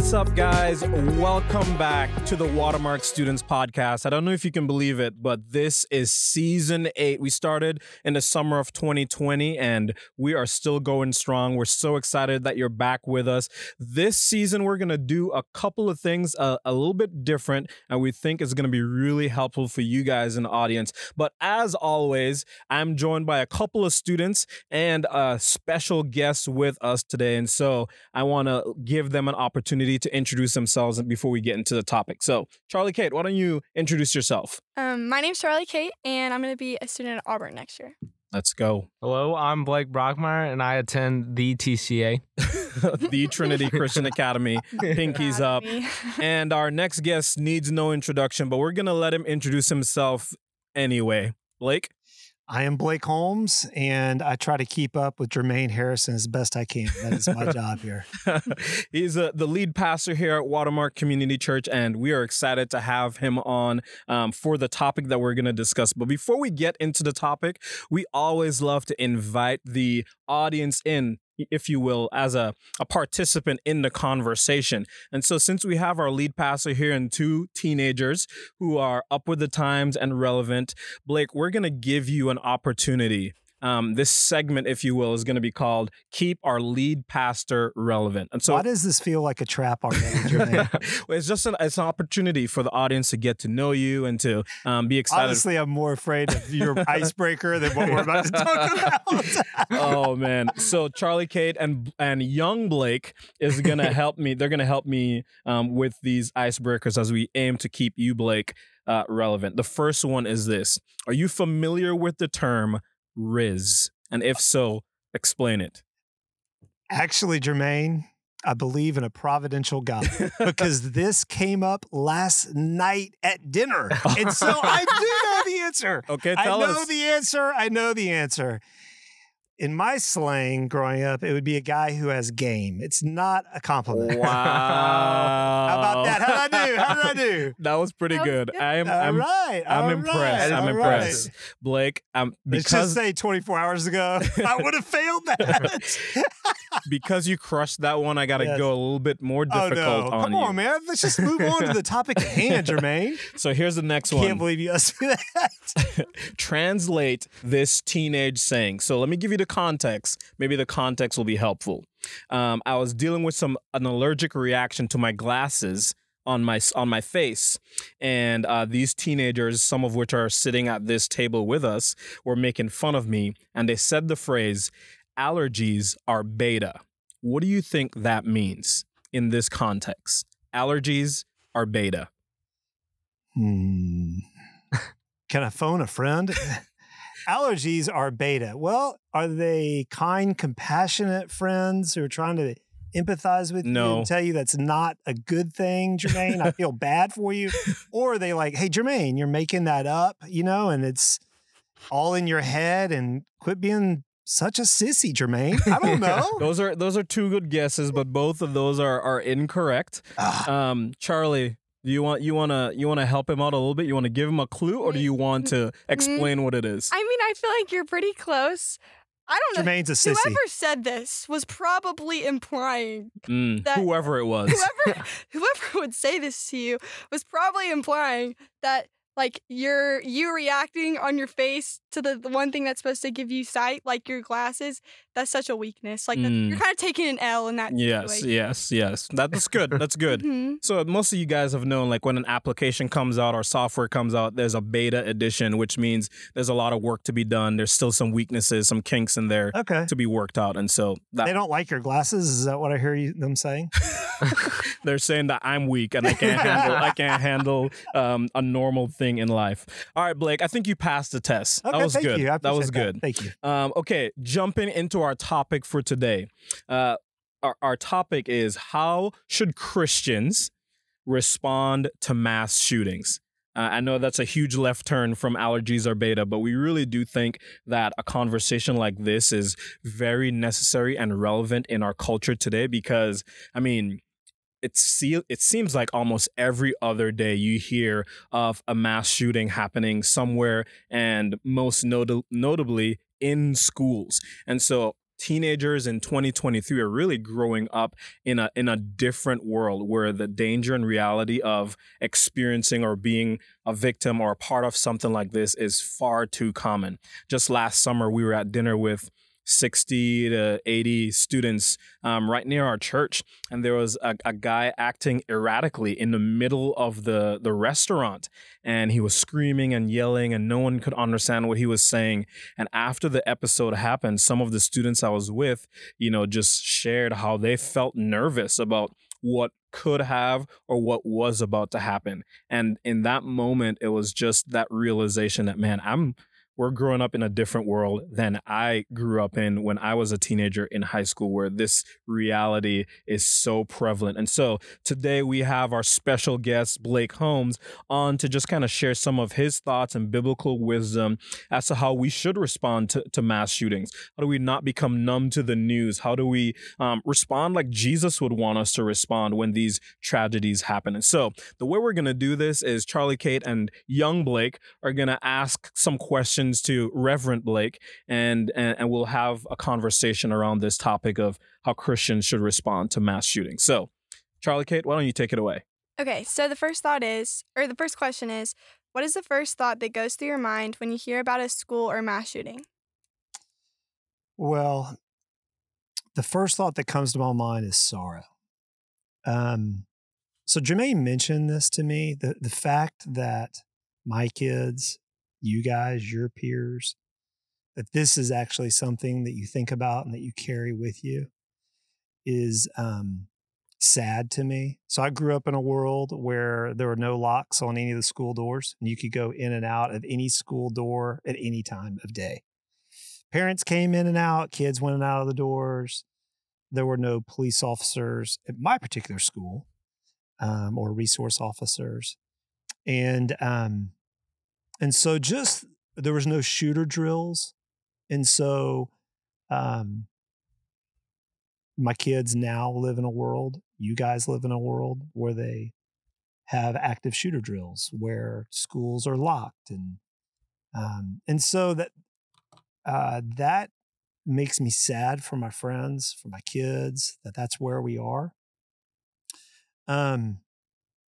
What's up, guys? Welcome back to the Watermark Students Podcast. I don't know if you can believe it, but this is season eight. We started in the summer of 2020 and we are still going strong. We're so excited that you're back with us. This season, we're going to do a couple of things uh, a little bit different, and we think it's going to be really helpful for you guys in the audience. But as always, I'm joined by a couple of students and a special guest with us today. And so I want to give them an opportunity to introduce themselves before we get into the topic. So, Charlie Kate, why don't you introduce yourself? Um, my name's Charlie Kate, and I'm going to be a student at Auburn next year. Let's go. Hello, I'm Blake Brockmeyer, and I attend the TCA. the Trinity Christian Academy. Pinkies up. And our next guest needs no introduction, but we're going to let him introduce himself anyway. Blake? I am Blake Holmes, and I try to keep up with Jermaine Harrison as best I can. That is my job here. He's uh, the lead pastor here at Watermark Community Church, and we are excited to have him on um, for the topic that we're going to discuss. But before we get into the topic, we always love to invite the audience in if you will, as a, a participant in the conversation. And so, since we have our lead pastor here and two teenagers who are up with the times and relevant, Blake, we're going to give you an opportunity. Um, this segment, if you will, is going to be called "Keep Our Lead Pastor Relevant." And so, Why does this feel like a trap already, well, it's just an, it's an opportunity for the audience to get to know you and to um, be excited. Honestly, I'm more afraid of your icebreaker than what we're about to talk about. oh man! So Charlie Kate and and young Blake is gonna help me. They're gonna help me um, with these icebreakers as we aim to keep you, Blake, uh, relevant. The first one is this: Are you familiar with the term Rizz? And if so, explain it. Actually, Jermaine, I believe in a providential God because this came up last night at dinner. And so I do know the answer. Okay, I know us. the answer. I know the answer. In my slang growing up, it would be a guy who has game. It's not a compliment. Wow! How about that? How did I do? How did I do? That was pretty That was good. good. I am. All I'm. right, I'm all impressed. right, I'm all impressed. right. Blake, um, Let's just say 24 hours ago, I would have failed that. because you crushed that one, I got to Yes. go a little bit more oh difficult no! on Come you. on, man. Let's just move on to the topic at hand, Jermaine. So here's the next one. I Can't believe you asked me that. Translate this teenage saying. So let me give you the context. Maybe the context will be helpful. Um, I was dealing with some an allergic reaction to my glasses on my on my face, and uh, these teenagers, some of which are sitting at this table with us, were making fun of me, and they said the phrase, "Allergies are beta." What do you think that means in this context? Allergies are beta. Hmm. Can I phone a friend? Allergies are beta. Well, are they kind, compassionate friends who are trying to empathize with you and tell you that's not a good thing, Jermaine? I feel bad for you. Or are they like, hey, Jermaine, you're making that up, you know, and it's all in your head and quit being such a sissy, Jermaine? I don't know. Those are those are two good guesses, but both of those are are incorrect. Ah, Um, Charlie, do you want you want to you want to help him out a little bit? You want to give him a clue, or do you want to explain what it is? I mean, I feel like you're pretty close. I don't know. Jermaine's a sissy. Whoever said this was probably implying Mm, that- whoever it was. whoever whoever would say this to you was probably implying that like you're you reacting on your face to the, the one thing that's supposed to give you sight, like your glasses. That's such a weakness. Like Mm. you're kind of taking an L in that. yes, situation. yes, yes. That's good. That's good. Mhm. So most of you guys have known, like when an application comes out or software comes out, there's a beta edition, which means there's a lot of work to be done. There's still some weaknesses, some kinks in there okay. to be worked out, and so that They don't like your glasses. Is that what I hear you, them saying? They're saying that I'm weak and I can't handle I can't handle um, a normal thing in life. All right, Blake, I think you passed the test. Okay, that was thank good. that was good. Thank you. Um, okay, jumping into our topic for today. Uh, our, our topic is how should Christians respond to mass shootings? Uh, I know that's a huge left turn from allergies or beta, but we really do think that a conversation like this is very necessary and relevant in our culture today because, I mean, it, see, it seems like almost every other day you hear of a mass shooting happening somewhere and most not- notably in schools. And so teenagers in 2023 are really growing up in a in a different world where the danger and reality of experiencing or being a victim or a part of something like this is far too common. Just last summer we were at dinner with 60 to 80 students um, right near our church. And there was a, a, guy acting erratically in the middle of the, the restaurant. And he was screaming and yelling and no one could understand what he was saying. And after the episode happened some of the students i was with you know just shared how they felt nervous about what could have or what was about to happen. And in that moment it was just that realization that man i'm we're growing up in a different world than I grew up in when I was a teenager in high school, where this reality is so prevalent. And so today we have our special guest, Blake Holmes, on to just kind of share some of his thoughts and biblical wisdom as to how we should respond to, to mass shootings. How do we not become numb to the news? How do we um, respond like Jesus would want us to respond when these tragedies happen? And so the way we're going to do this is Charlie Kate and young Blake are going to ask some questions questions to Reverend Blake, and, and and we'll have a conversation around this topic of how Christians should respond to mass shootings. So, Charlie Kate, why don't you take it away? Okay, so the first thought is, or the first question is, what is the first thought that goes through your mind when you hear about a school or mass shooting? Well, the first thought that comes to my mind is sorrow. Um, so Jermaine mentioned this to me the the fact that my kids you guys, your peers, that this is actually something that you think about and that you carry with you is um, sad to me. So I grew up in a world where there were no locks on any of the school doors, and you could go in and out of any school door at any time of day. Parents came in and out, kids went in and out of the doors. There were no police officers at my particular school um, or resource officers. And um, and so just there was no shooter drills. And so um, my kids now live in a world, you guys live in a world where they have active shooter drills, where schools are locked. And um, and so that uh, that makes me sad for my friends, for my kids, that that's where we are. Um,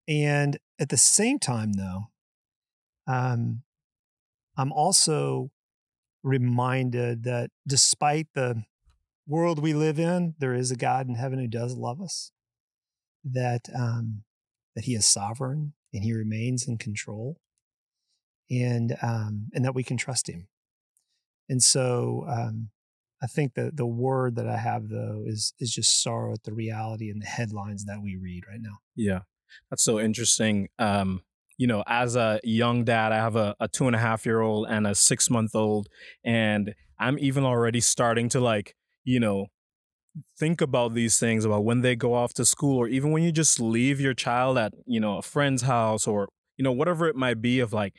and at the same time, though, um, I'm also reminded that despite the world we live in, there is a God in heaven who does love us. That um, that He is sovereign and He remains in control, and um, and that we can trust Him. And so, um, I think that the word that I have though is is just sorrow at the reality and the headlines that we read right now. Yeah, that's so interesting. Um, you know, as a young dad, I have a, a two and a half year old and a six month old, and I'm even already starting to like, you know, think about these things about when they go off to school or even when you just leave your child at, you know, a friend's house or, you know, whatever it might be of like,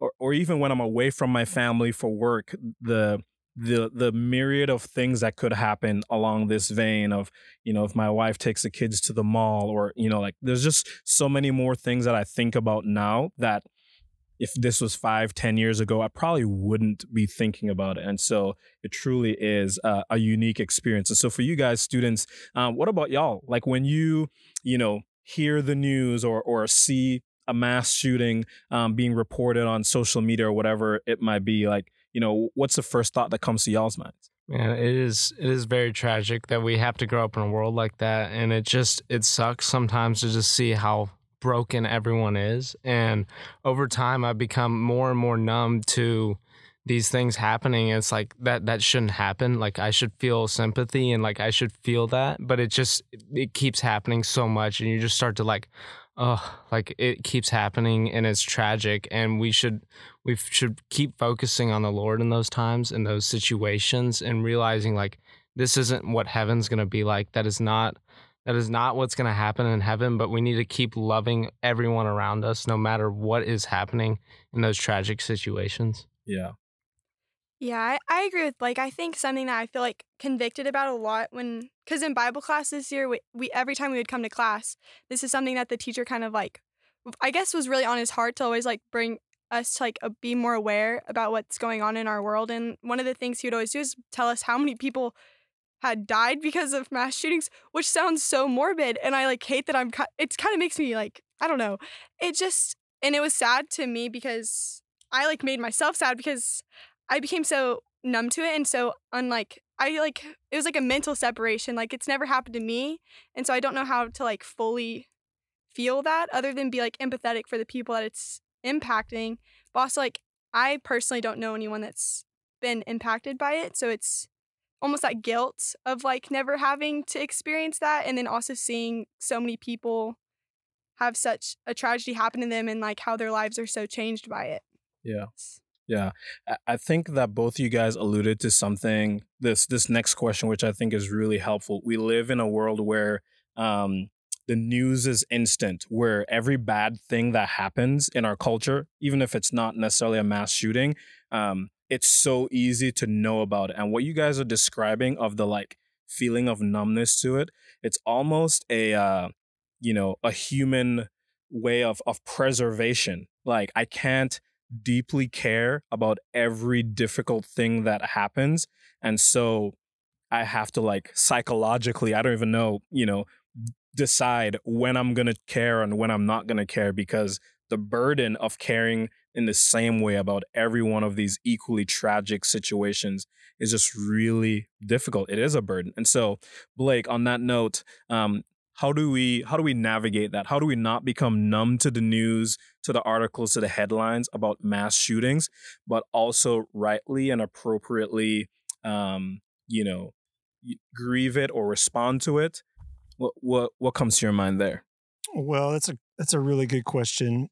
or, or even when I'm away from my family for work, the the the myriad of things that could happen along this vein of you know if my wife takes the kids to the mall or you know like there's just so many more things that i think about now that if this was five ten years ago i probably wouldn't be thinking about it. And so it truly is a, a unique experience. And so for you guys students um, what about y'all? Like when you you know hear the news or or see a mass shooting um, being reported on social media or whatever it might be like you know, what's the first thought that comes to y'all's minds? Man, it is it is very tragic that we have to grow up in a world like that, and it just it sucks sometimes to just see how broken everyone is. And over time, I've become more and more numb to these things happening. It's like that that shouldn't happen. Like I should feel sympathy and like I should feel that, but it just it keeps happening so much, and you just start to like oh, like it keeps happening and it's tragic. And we should we should keep focusing on the Lord in those times, in those situations, and realizing like this isn't what heaven's gonna be like. That is not That is not what's going to happen in heaven, but we need to keep loving everyone around us no matter what is happening in those tragic situations. Yeah. Yeah, I, I agree with like I think something that I feel like convicted about a lot when because in Bible class this year we, we every time we would come to class this is something that the teacher kind of like I guess was really on his heart to always like bring us to like uh, be more aware about what's going on in our world and one of the things he would always do is tell us how many people had died because of mass shootings which sounds so morbid and I like hate that I'm it kind of makes me like I don't know it just and it was sad to me because I like made myself sad because I became so numb to it and so unlike I like it was like a mental separation. Like it's never happened to me. And so I don't know how to like fully feel that other than be like empathetic for the people that it's impacting. But also like I personally don't know anyone that's been impacted by it. So it's almost that guilt of like never having to experience that and then also seeing so many people have such a tragedy happen to them and like how their lives are so changed by it. Yeah. Yeah, I think that both you guys alluded to something. This this next question, which I think is really helpful. We live in a world where um, the news is instant, where every bad thing that happens in our culture, even if it's not necessarily a mass shooting, um, it's so easy to know about it. And what you guys are describing of the like feeling of numbness to it, it's almost a uh, you know a human way of of preservation. Like I can't deeply care about every difficult thing that happens. And so I have to like psychologically, I don't even know, you know, decide when I'm going to care and when I'm not going to care because the burden of caring in the same way about every one of these equally tragic situations is just really difficult. It is a burden. And so, Blake, on that note, um, how do we how do we navigate that how do we not become numb to the news to the articles to the headlines about mass shootings but also rightly and appropriately um, you know grieve it or respond to it what what what comes to your mind there well that's a that's a really good question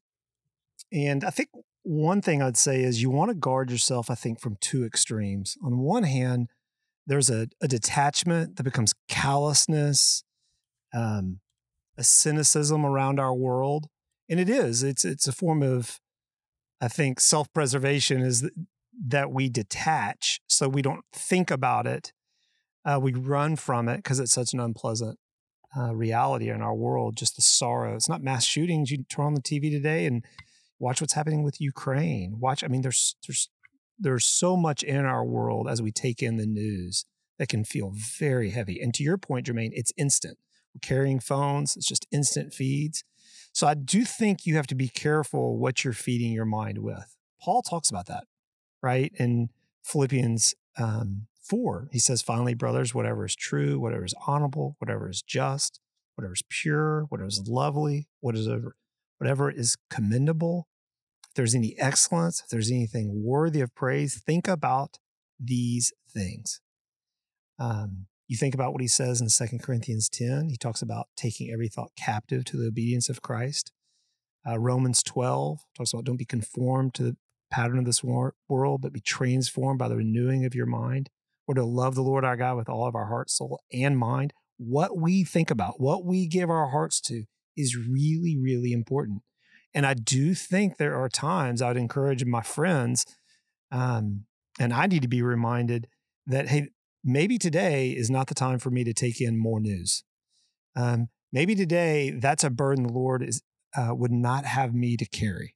and i think one thing i'd say is you want to guard yourself i think from two extremes on one hand there's a, a detachment that becomes callousness um, a cynicism around our world, and it is. It's it's a form of, I think, self preservation is that we detach so we don't think about it. Uh, we run from it because it's such an unpleasant uh, reality in our world. Just the sorrow. It's not mass shootings. You turn on the TV today and watch what's happening with Ukraine. Watch. I mean, there's there's there's so much in our world as we take in the news that can feel very heavy. And to your point, Jermaine, it's instant We're carrying phones. It's just instant feeds. So I do think you have to be careful what you're feeding your mind with. Paul talks about that, right? In Philippians um, 4, he says, finally, brothers, whatever is true, whatever is honorable, whatever is just, whatever is pure, whatever is lovely, whatever, whatever is commendable, if there's any excellence, if there's anything worthy of praise, think about these things. Um, you think about what he says in Second Corinthians 10. He talks about taking every thought captive to the obedience of Christ. Uh, Romans 12 talks about don't be conformed to the pattern of this wor- world, but be transformed by the renewing of your mind. Or to love the Lord our God with all of our heart, soul, and mind. What we think about, what we give our hearts to, is really, really important. And I do think there are times I would encourage my friends, um, and I need to be reminded that, hey, maybe today is not the time for me to take in more news. Um, maybe today that's a burden the Lord is uh, would not have me to carry.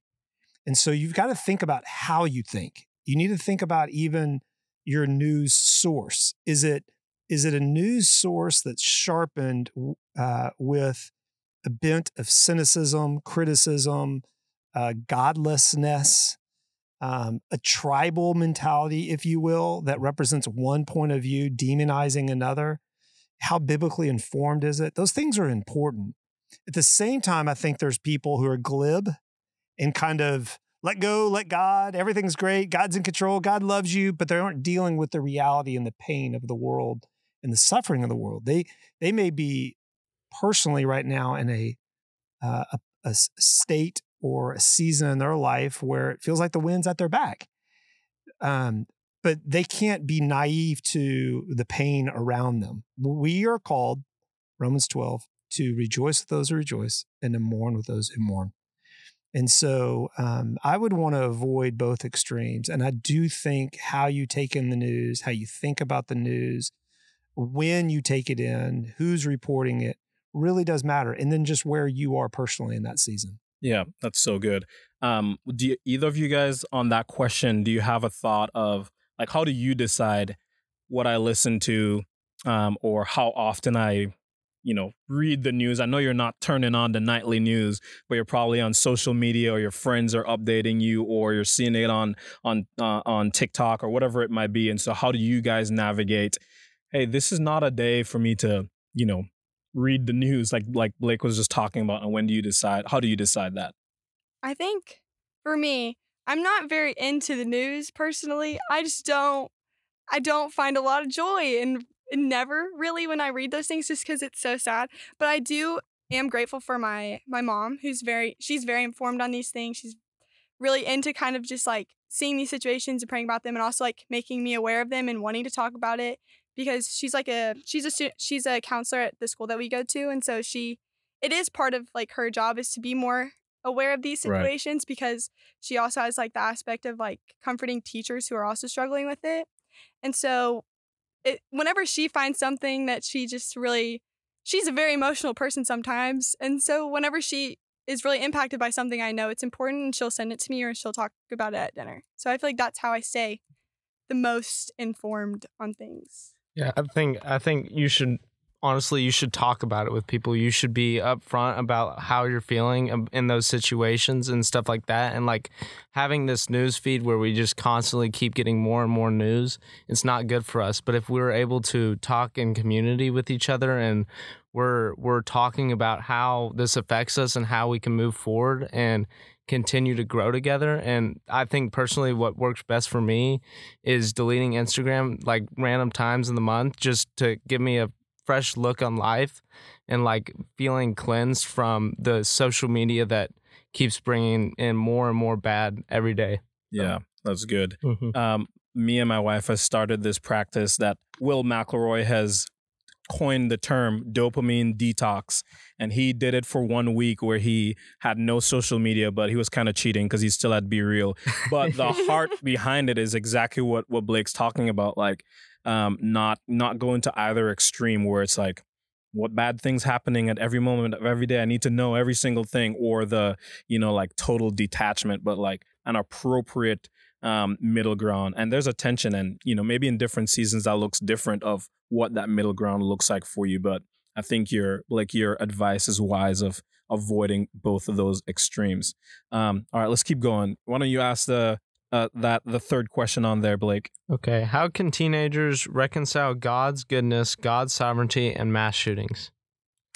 And so you've got to think about how you think. You need to think about even your news source. Is it is it a news source that's sharpened uh, with a bent of cynicism, criticism, uh, godlessness, um, a tribal mentality, if you will, that represents one point of view, demonizing another. How biblically informed is it? Those things are important. At the same time, I think there's people who are glib and kind of let go, let God, everything's great, God's in control, God loves you, but they aren't dealing with the reality and the pain of the world and the suffering of the world. They they may be personally right now in a uh, a, a state or a season in their life where it feels like the wind's at their back. Um, but they can't be naive to the pain around them. We are called, Romans 12, to rejoice with those who rejoice and to mourn with those who mourn. And so um, I would want to avoid both extremes. And I do think how you take in the news, how you think about the news, when you take it in, who's reporting it really does matter. And then just where you are personally in that season. Yeah, that's so good. Um, do you, either of you guys on that question, do you have a thought of like, how do you decide what I listen to um, or how often I you know read the news. I know you're not turning on the nightly news but you're probably on social media or your friends are updating you or you're seeing it on on uh, on tiktok or whatever it might be. And so how do you guys navigate hey this is not a day for me to you know read the news like like blake was just talking about and when do you decide how do you decide that? I think for me, I'm not very into the news personally. I just don't I don't find a lot of joy in, in never really when I read those things just cuz it's so sad. But I do am grateful for my my mom who's very she's very informed on these things. She's really into kind of just like seeing these situations and praying about them and also like making me aware of them and wanting to talk about it because she's like a she's a she's a counselor at the school that we go to and so she it is part of like her job is to be more aware of these Right. situations because she also has like the aspect of like comforting teachers who are also struggling with it. And so it whenever she finds something that she just really she's a very emotional person sometimes. And so whenever she is really impacted by something I know it's important and she'll send it to me or she'll talk about it at dinner. So I feel like that's how I stay the most informed on things. Yeah, I think I think you should honestly you should talk about it with people. You should be upfront about how you're feeling in those situations and stuff like that. And like having this news feed where we just constantly keep getting more and more news, it's not good for us. But if we're able to talk in community with each other and we're we're talking about how this affects us and how we can move forward and continue to grow together and i think personally what works best for me is deleting instagram like random times in the month just to give me a fresh look on life and like feeling cleansed from the social media that keeps bringing in more and more bad every day yeah that's good Mhm. um, me and my wife has started this practice that Will McElroy has coined the term dopamine detox. And he did it for one week where he had no social media, but he was kind of cheating because he still had to BeReal. But the heart behind it is exactly what, what Blake's talking about. Like um, not not going to either extreme where it's like, what bad things happening at every moment of every day i need to know every single thing or the you know like total detachment but like an appropriate um, middle ground. And there's a tension and you know maybe in different seasons that looks different of what that middle ground looks like for you but i think your like your advice is wise of avoiding both of those extremes. Um, all right let's keep going. Why don't you ask the uh, that the third question on there blake okay how can teenagers reconcile god's goodness god's sovereignty and mass shootings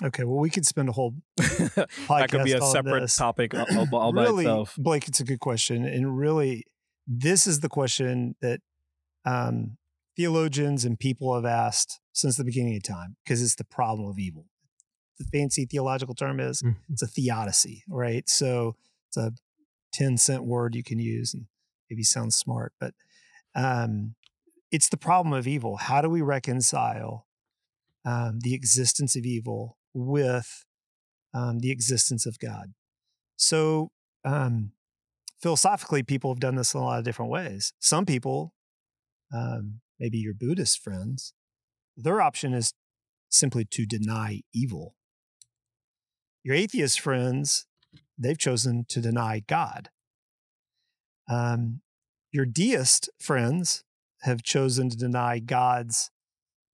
Okay, well, we could spend a whole that could be a separate this. topic all, all- all by really, itself Blake, it's a good question. And really, this is the question that um, theologians and people have asked since the beginning of time because it's the problem of evil. The fancy theological term is Mhm. it's a theodicy, right? So it's a 10 cent word you can use and maybe sounds smart, but um, it's the problem of evil. How do we reconcile um, the existence of evil with um, the existence of God? So, um, philosophically, people have done this in a lot of different ways. Some people, um, maybe your Buddhist friends, their option is simply to deny evil. Your atheist friends, they've chosen to deny God. Um, your deist friends have chosen to deny God's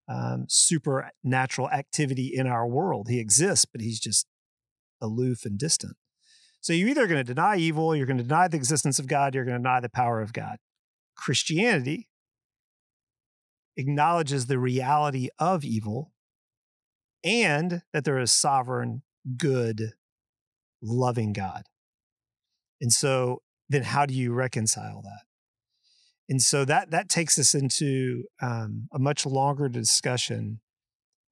um, supernatural activity in our world. He exists, but he's just aloof and distant. So you're either going to deny evil, you're going to deny the existence of God, you're going to deny the power of God. Christianity acknowledges the reality of evil and that there is sovereign, good, loving God. And so then how do you reconcile that? And so that that takes us into um, a much longer discussion.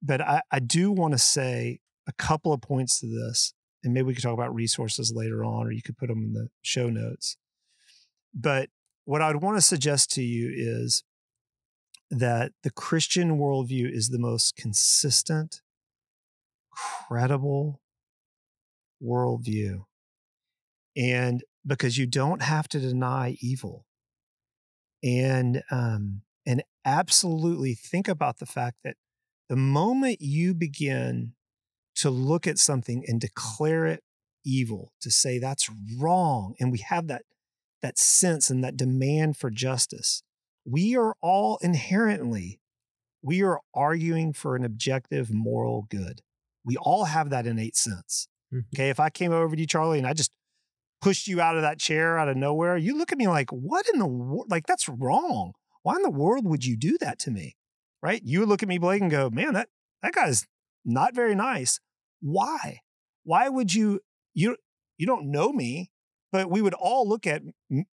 But I, I do want to say a couple of points to this, and maybe we could talk about resources later on, or you could put them in the show notes. But what I'd want to suggest to you is that the Christian worldview is the most consistent credible worldview. And because you don't have to deny evil. And um, and absolutely think about the fact that the moment you begin to look at something and declare it evil, to say that's wrong, and we have that that sense and that demand for justice, we are all inherently we are arguing for an objective moral good. We all have that innate sense. Mhm. Okay, if I came over to you, Charlie, and I just pushed you out of that chair out of nowhere, you look at me like, what in the world? Like, that's wrong. Why in the world would you do that to me? Right? You would look at me, Blake, and go, man, that, that guy's not very nice. Why? Why would you, you, you don't know me, but we would all look at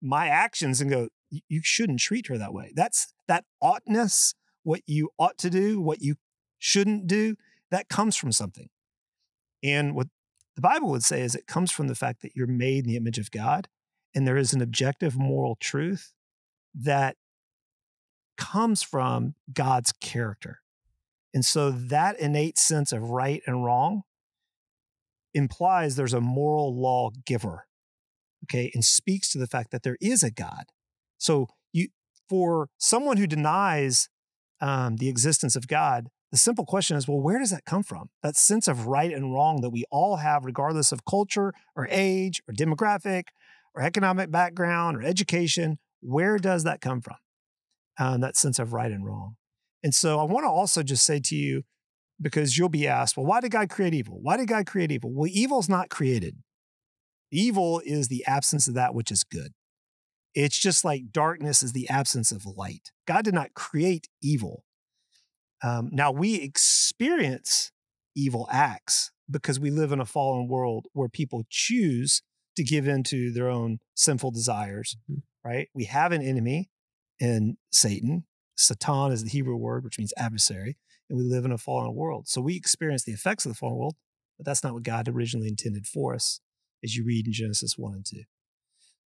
my actions and go, you shouldn't treat her that way. That's that oughtness, what you ought to do, what you shouldn't do, that comes from something. And what the Bible would say is it comes from the fact that you're made in the image of God and there is an objective moral truth that comes from God's character. And so that innate sense of right and wrong implies there's a moral law giver. Okay, and speaks to the fact that there is a God. So you for someone who denies um, the existence of God, the simple question is, well, where does that come from? That sense of right and wrong that we all have, regardless of culture or age or demographic or economic background or education, where does that come from? Um, that sense of right and wrong. And so I want to also just say to you, because you'll be asked, well, why did God create evil? Why did God create evil? Well, evil's not created. Evil is the absence of that which is good. It's just like darkness is the absence of light. God did not create evil. Um, now we experience evil acts because we live in a fallen world where people choose to give in to their own sinful desires, Mhm. right? We have an enemy in Satan. Satan is the Hebrew word, which means adversary, and we live in a fallen world. So we experience the effects of the fallen world, but that's not what God originally intended for us, as you read in Genesis 1 and 2.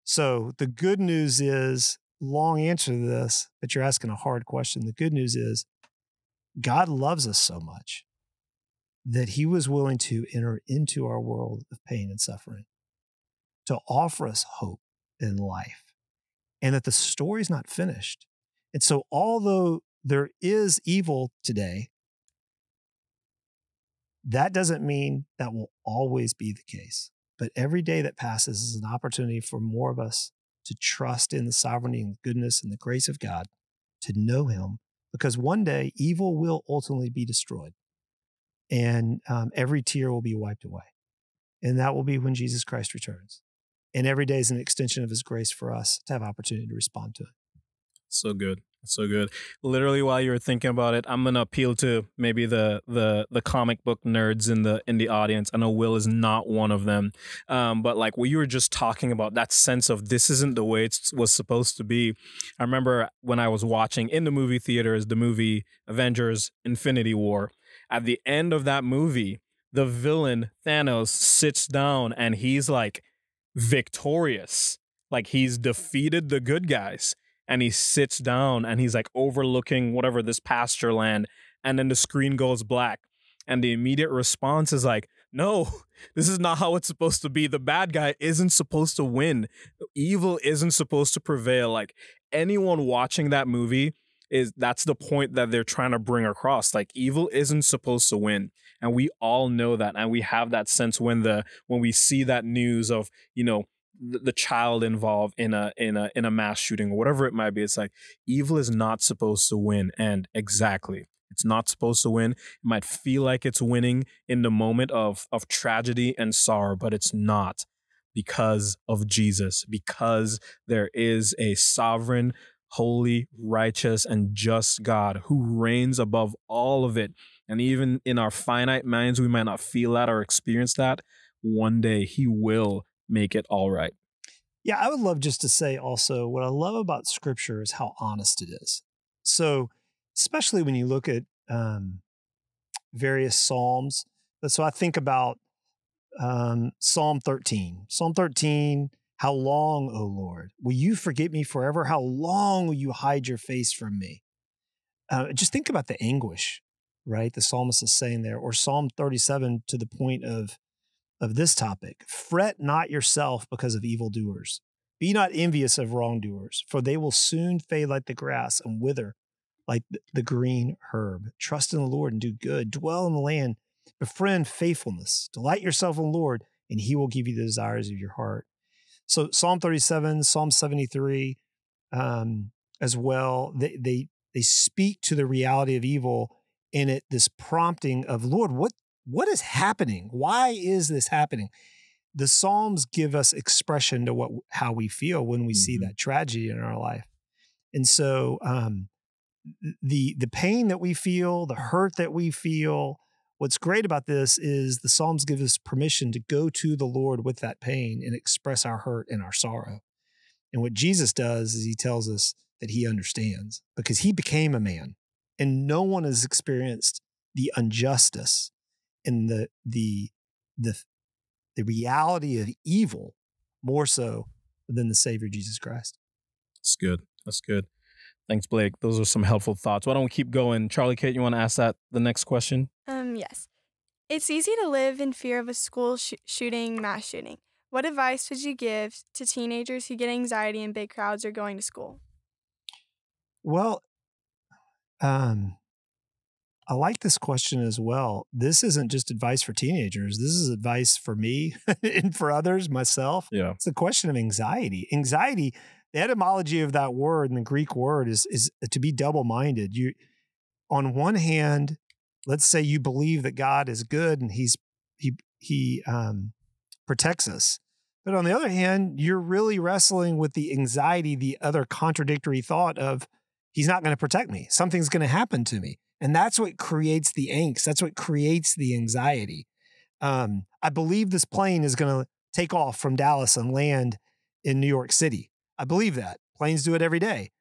So the good news is long answer to this, but you're asking a hard question. The good news is God loves us so much that he was willing to enter into our world of pain and suffering to offer us hope in life and that the story's not finished. And so, although there is evil today, that doesn't mean that will always be the case. But every day that passes is an opportunity for more of us to trust in the sovereignty and goodness and the grace of God, to know Him, because one day evil will ultimately be destroyed and um, every tear will be wiped away. And that will be when Jesus Christ returns. And every day is an extension of His grace for us to have opportunity to respond to it. So good. So good. Literally while you were thinking about it, I'm gonna appeal to maybe the the the comic book nerds in the in the audience. I know Will is not one of them. Um, but like what you were just talking about, that sense of this isn't the way it was supposed to be. I remember when I was watching in the movie theaters the movie Avengers Infinity War. At the end of that movie, the villain Thanos sits down and he's like victorious. Like he's defeated the good guys and he sits down and he's like overlooking whatever this pasture land and then the screen goes black and the immediate response is like no this is not how it's supposed to be. The bad guy isn't supposed to win. Evil isn't supposed to prevail. Like anyone watching that movie is that's the point that they're trying to bring across. Like evil isn't supposed to win and we all know that and we have that sense when the when we see that news of you know the, child involved in a in a in a mass shooting or whatever it might be it's like evil is not supposed to win and exactly it's not supposed to win. It might feel like it's winning in the moment of of tragedy and sorrow but it's not because of Jesus because there is a sovereign holy righteous and just God who reigns above all of it. And even in our finite minds we might not feel that or experience that. One day he will make it all right Yeah, I would love just to say also what I love about scripture is how honest it is. So, especially when you look at um, various Psalms. So I think about um, Psalm 13. Psalm 13, how long, O Lord, will you forget me forever? How long will you hide your face from me? Uh, just think about the anguish, right? The psalmist is saying there, or Psalm 37 to the point of of this topic. Fret not yourself because of evildoers. Be not envious of wrongdoers, for they will soon fade like the grass and wither like the green herb. Trust in the Lord and do good. Dwell in the land, befriend faithfulness. Delight yourself in the Lord, and he will give you the desires of your heart. So Psalm 37, Psalm 73, um, as well, they, they they speak to the reality of evil in it, this prompting of Lord, what what is happening? Why is this happening? The Psalms give us expression to what how we feel when we mm-hmm. see that tragedy in our life. And so um, the the pain that we feel, the hurt that we feel, what's great about this is the Psalms give us permission to go to the Lord with that pain and express our hurt and our sorrow. And what Jesus does is he tells us that he understands because he became a man and no one has experienced the injustice and the the the the reality of evil more so than the Savior Jesus Christ. That's good. That's good. Thanks, Blake. Those are some helpful thoughts. Why don't we keep going? Charlie Kate, you want to ask that the next question? Um, yes. It's easy to live in fear of a school sh- shooting, mass shooting. What advice would you give to teenagers who get anxiety in big crowds or going to school? Well, um, I like this question as well. This isn't just advice for teenagers. This is advice for me and for others, myself. Yeah. It's a question of anxiety. Anxiety, the etymology of that word and the Greek word is is to be double-minded. You on one hand, let's say you believe that God is good and he's he he um protects us. But on the other hand, you're really wrestling with the anxiety, the other contradictory thought of he's not going to protect me. Something's going to happen to me. And that's what creates the angst. That's what creates the anxiety. Um, I believe this plane is going to take off from Dallas and land in New York City. I believe that. Planes do it every day.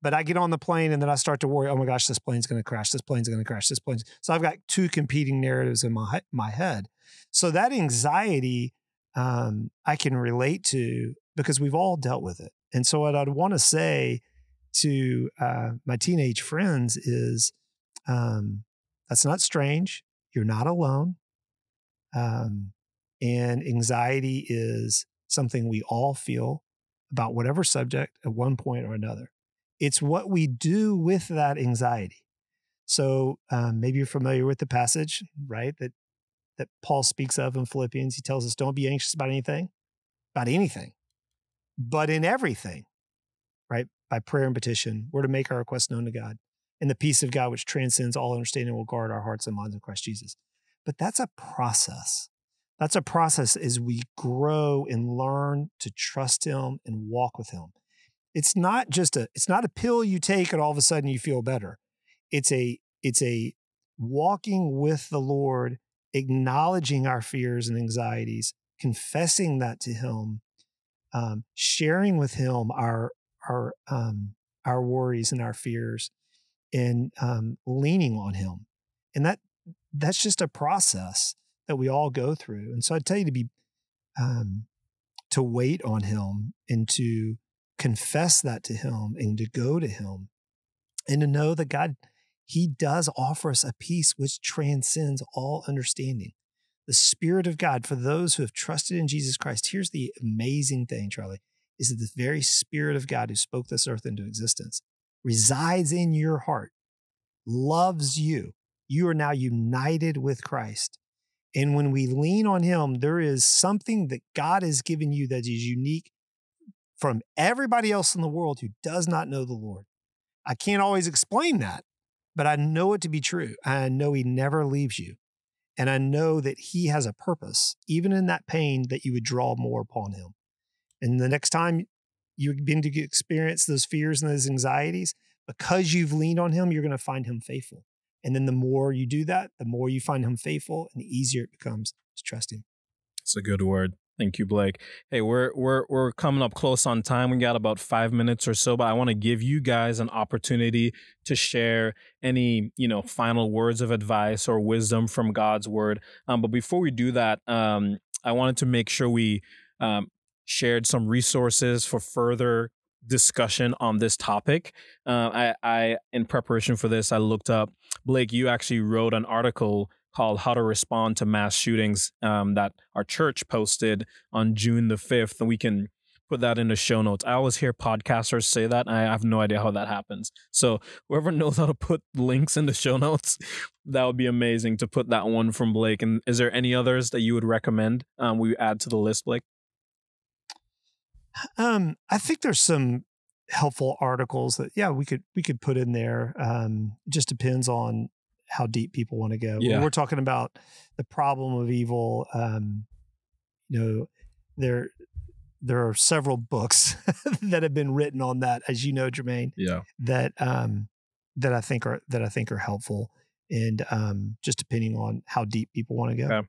But I get on the plane and then I start to worry, oh my gosh, this plane's going to crash. This plane's going to crash. This plane's. So I've got two competing narratives in my, my head. So that anxiety um, I can relate to because we've all dealt with it. And so what I'd want to say to uh, my teenage friends is um, that's not strange. You're not alone. Um, and anxiety is something we all feel about whatever subject at one point or another. It's what we do with that anxiety. So um, maybe you're familiar with the passage, right? That that Paul speaks of in Philippians. He tells us, "Don't be anxious about anything, about anything, but in everything? By prayer and petition, we're to make our requests known to God and the peace of God, which transcends all understanding, will guard our hearts and minds in Christ Jesus. But that's a process. That's a process as we grow and learn to trust Him and walk with Him. It's not just a it's not a pill you take and all of a sudden you feel better. It's a it's a walking with the Lord, acknowledging our fears and anxieties, confessing that to Him, um, sharing with Him our our um, our worries and our fears, and um, leaning on him. And that that's just a process that we all go through. And so i'd tell you to be um, to wait on him and to confess that to him and to go to him and to know that god he does offer us a peace which transcends all understanding. The spirit of god for those who have trusted in jesus christ here's the amazing thing charlie is that the very spirit of god who spoke this earth into existence resides in your heart, loves you. You are now united with Christ. And when we lean on Him, there is something that God has given you that is unique from everybody else in the world who does not know the Lord. I can't always explain that, but I know it to be true. I know He never leaves you. And I know that He has a purpose, even in that pain, that you would draw more upon Him. And the next time you begin to experience those fears and those anxieties, because you've leaned on him, you're going to find him faithful. And then the more you do that, the more you find him faithful and the easier it becomes to trust him. It's a good word. Thank you, Blake. Hey, we're we're we're coming up close on time. We got about five minutes or so, but I want to give you guys an opportunity to share any you know final words of advice or wisdom from God's word. Um, but before we do that, um, I wanted to make sure we um, shared some resources for further discussion on this topic. Uh, I, I, in preparation for this, I looked up. Blake, you actually wrote an article called "How to Respond to Mass Shootings" um, that our church posted on June the fifth, and we can put that in the show notes. I always hear podcasters say that. And I have no idea how that happens. So whoever knows how to put links in the show notes, that would be amazing to put that one from Blake. And is there any others that you would recommend um, we add to the list, Blake? Um, I think there's some helpful articles that yeah we could we could put in there. Um, it just depends on how deep people want to go. Yeah. When we're talking about the problem of evil. Um, you know, there there are several books that have been written on that, as you know, Jermaine. Yeah. That um, that I think are that I think are helpful, and um, just depending on how deep people want to go. Okay.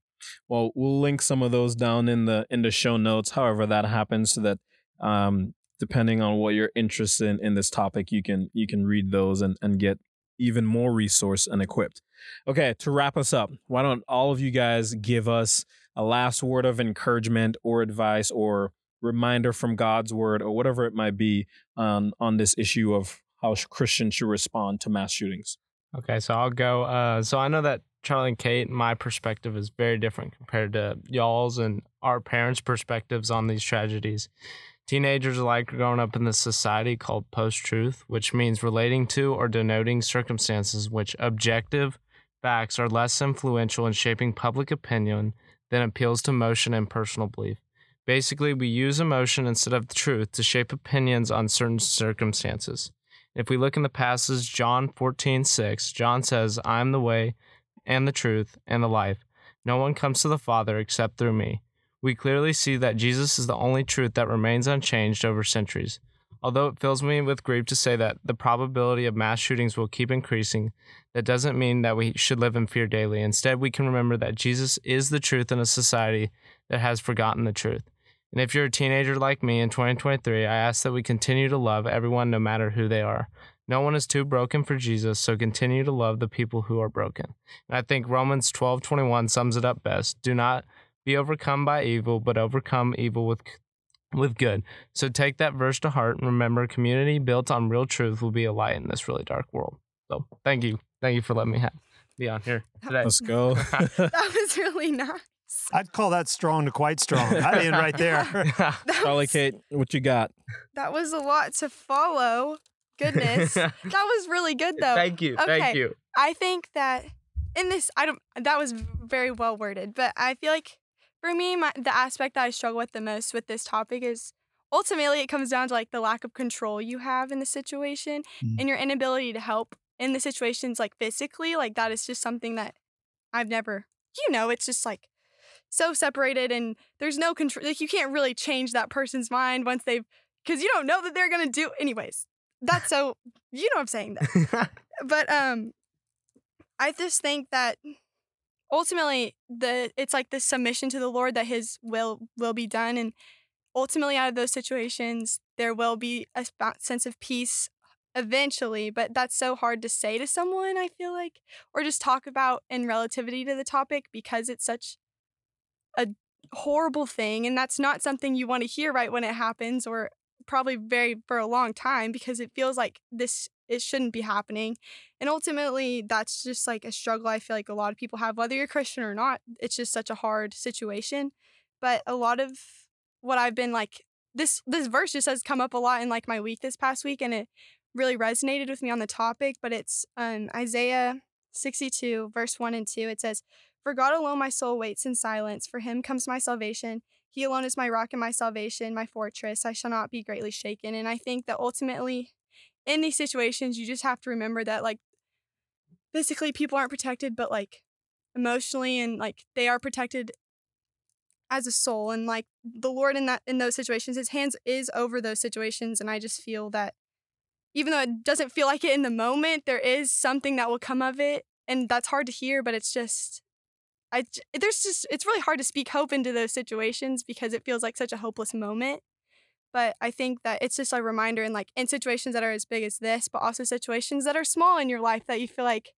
Well, we'll link some of those down in the in the show notes. However, that happens, so that um, depending on what you're interested in in this topic, you can you can read those and and get even more resource and equipped. Okay, to wrap us up, why don't all of you guys give us a last word of encouragement or advice or reminder from God's word or whatever it might be on on this issue of how Christians should respond to mass shootings. Okay, so I'll go. Uh, so I know that Charlie and Kate, my perspective is very different compared to y'all's and our parents' perspectives on these tragedies. Teenagers are growing up in this society called post truth, which means relating to or denoting circumstances which objective facts are less influential in shaping public opinion than appeals to emotion and personal belief. Basically, we use emotion instead of truth to shape opinions on certain circumstances. If we look in the passage, John 14, 6, John says, I am the way and the truth and the life. No one comes to the Father except through me. We clearly see that Jesus is the only truth that remains unchanged over centuries. Although it fills me with grief to say that the probability of mass shootings will keep increasing, that doesn't mean that we should live in fear daily. Instead, we can remember that Jesus is the truth in a society that has forgotten the truth. And if you're a teenager like me in 2023, I ask that we continue to love everyone no matter who they are. No one is too broken for Jesus, so continue to love the people who are broken. And I think Romans 12:21 sums it up best. Do not be overcome by evil, but overcome evil with with good. So take that verse to heart and remember community built on real truth will be a light in this really dark world. So thank you. Thank you for letting me have, be on here today. Let's go. That was really nice. I'd call that strong to quite strong. I'd end right there. That Charlie was, Kate, what you got? that was a lot to follow. Goodness. that was really good though. Thank you. Okay. Thank you. I think that in this, I don't. That was very well worded, but I feel like for me, my, the aspect that I struggle with the most with this topic is ultimately it comes down to like the lack of control you have in the situation Mm. and your inability to help in the situations like physically. Like that is just something that I've never. You know, it's just like so separated and there's no control. Like you can't really change that person's mind once they've because you don't know that they're gonna do. Anyways, that's so you know what I'm saying that but um i just think that ultimately the it's like this submission to the lord that his will will be done and ultimately out of those situations there will be a sense of peace eventually but that's so hard to say to someone i feel like or just talk about in relativity to the topic because it's such a horrible thing and that's not something you want to hear right when it happens or probably very for a long time because it feels like this it shouldn't be happening and ultimately that's just like a struggle i feel like a lot of people have whether you're christian or not it's just such a hard situation but a lot of what i've been like this this verse just has come up a lot in like my week this past week and it really resonated with me on the topic but it's um isaiah 62 verse 1 and 2 it says for god alone my soul waits in silence for him comes my salvation he alone is my rock and my salvation, my fortress. I shall not be greatly shaken. And I think that ultimately, in these situations, you just have to remember that, like, physically people aren't protected, but like emotionally and like they are protected as a soul. And like the Lord in that in those situations, His hands is over those situations. And I just feel that even though it doesn't feel like it in the moment, there is something that will come of it, and that's hard to hear. But it's just i there's just it's really hard to speak hope into those situations because it feels like such a hopeless moment. But I think that it's just a reminder in like in situations that are as big as this, but also situations that are small in your life that you feel like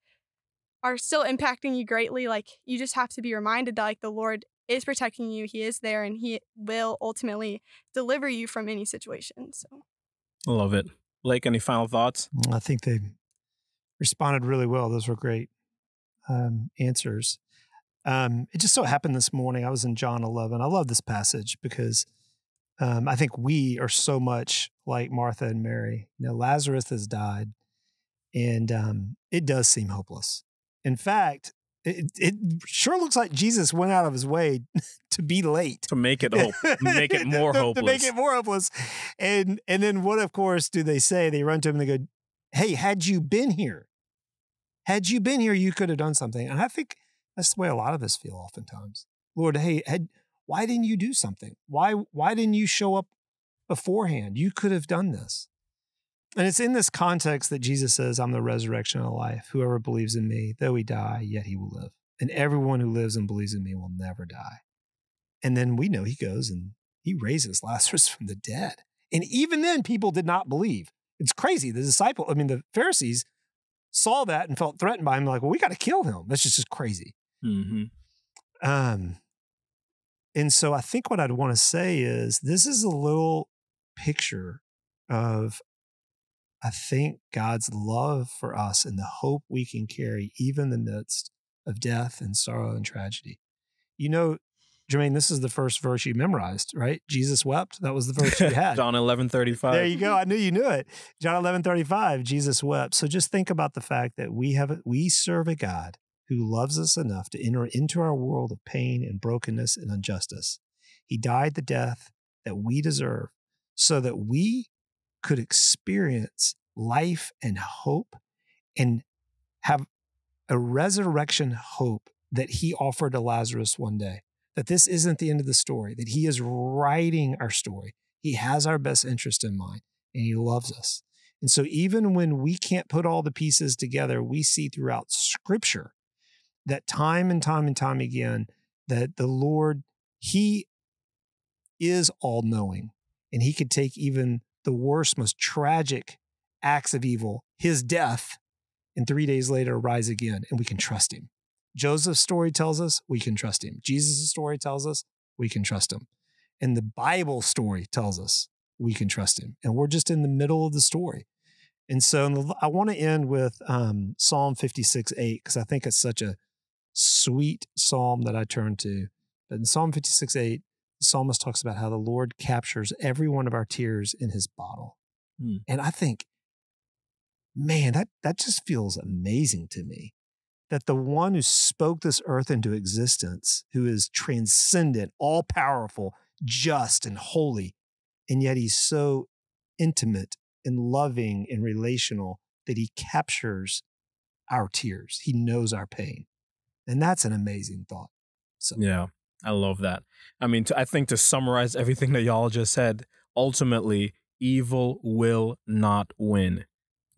are still impacting you greatly. Like you just have to be reminded that like the Lord is protecting you, He is there, and He will ultimately deliver you from any situation. So I love it. Blake, any final thoughts? I think they responded really well. Those were great um, answers. Um, it just so happened this morning, I was in John 11. I love this passage because um, I think we are so much like Martha and Mary. You know, Lazarus has died, and um, it does seem hopeless. In fact, it, it sure looks like Jesus went out of his way to be late to make it hope, make it more hopeless, to make it more hopeless. And and then what? Of course, do they say? They run to him and they go, "Hey, had you been here, had you been here, you could have done something." And I think that's the way a lot of us feel oftentimes. Lord, hey, had why didn't you do something? Why why didn't you show up beforehand? You could have done this. And it's in this context that Jesus says, I'm the resurrection of life. Whoever believes in me, though he die, yet he will live. And everyone who lives and believes in me will never die. And then we know he goes and he raises Lazarus from the dead. And even then, people did not believe. It's crazy. The disciple, I mean, the Pharisees saw that and felt threatened by him, like, well, we got to kill him. That's just, just crazy. Mm-hmm. Um, and so I think what I'd want to say is this is a little picture of I think God's love for us and the hope we can carry even in the midst of death and sorrow and tragedy. You know, Jermaine, this is the first verse you memorized, right? Jesus wept. That was the verse you had. John eleven thirty five. There you go. I knew you knew it. John eleven thirty five. Jesus wept. So just think about the fact that we have we serve a God who loves us enough to enter into our world of pain and brokenness and injustice. He died the death that we deserve so that we could experience life and hope and have a resurrection hope that he offered to Lazarus one day. That this isn't the end of the story, that he is writing our story. He has our best interest in mind and he loves us. And so, even when we can't put all the pieces together, we see throughout scripture that time and time and time again, that the Lord, he is all knowing and he could take even the worst, most tragic acts of evil, his death, and three days later rise again, and we can trust him. Joseph's story tells us we can trust him. Jesus' story tells us we can trust him. And the Bible story tells us we can trust him. And we're just in the middle of the story. And so I want to end with um, Psalm 56 8, because I think it's such a sweet psalm that I turn to. But in Psalm 56 8, the psalmist talks about how the Lord captures every one of our tears in his bottle. Hmm. And I think, man, that, that just feels amazing to me. That the one who spoke this earth into existence, who is transcendent, all powerful, just, and holy, and yet he's so intimate and loving and relational that he captures our tears. He knows our pain. And that's an amazing thought. So, yeah. I love that. I mean, to, I think to summarize everything that y'all just said, ultimately, evil will not win.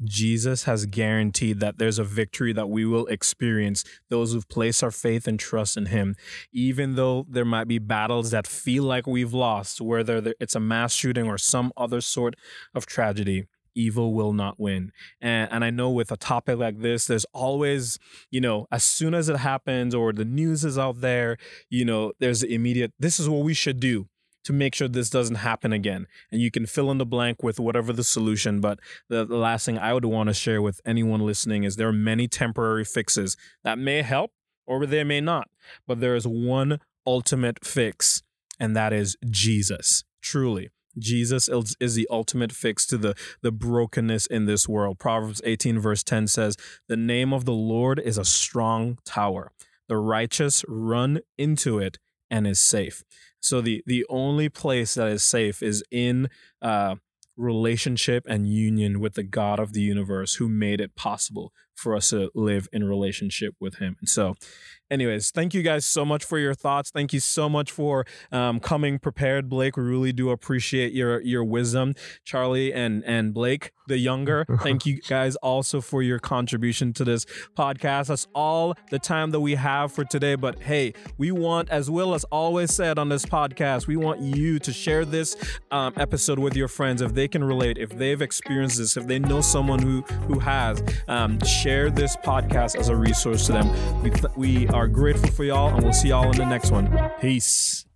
Jesus has guaranteed that there's a victory that we will experience, those who've placed our faith and trust in Him. Even though there might be battles that feel like we've lost, whether it's a mass shooting or some other sort of tragedy, evil will not win. And and I know with a topic like this, there's always, you know, as soon as it happens or the news is out there, you know, there's the immediate, this is what we should do to make sure this doesn't happen again. And you can fill in the blank with whatever the solution. But the, the last thing I would want to share with anyone listening is there are many temporary fixes that may help or they may not. But there is one ultimate fix, and that is Jesus, truly. Jesus is the ultimate fix to the, the brokenness in this world. Proverbs 18, verse 10 says, The name of the Lord is a strong tower. The righteous run into it and is safe. So the, the only place that is safe is in uh, relationship and union with the God of the universe who made it possible for us to live in relationship with Him. And so, anyways, thank you guys so much for your thoughts. Thank you so much for um, coming prepared, Blake. We really do appreciate your your wisdom, Charlie and and Blake the younger. Thank you guys also for your contribution to this podcast. That's all the time that we have for today. But hey, we want, as Will has always said on this podcast, we want you to share this um, episode with your friends if they can relate, if they've experienced this, if they know someone who who has. Um, share this podcast as a resource to them. We th- we are grateful for y'all, and we'll see y'all in the next one. Peace.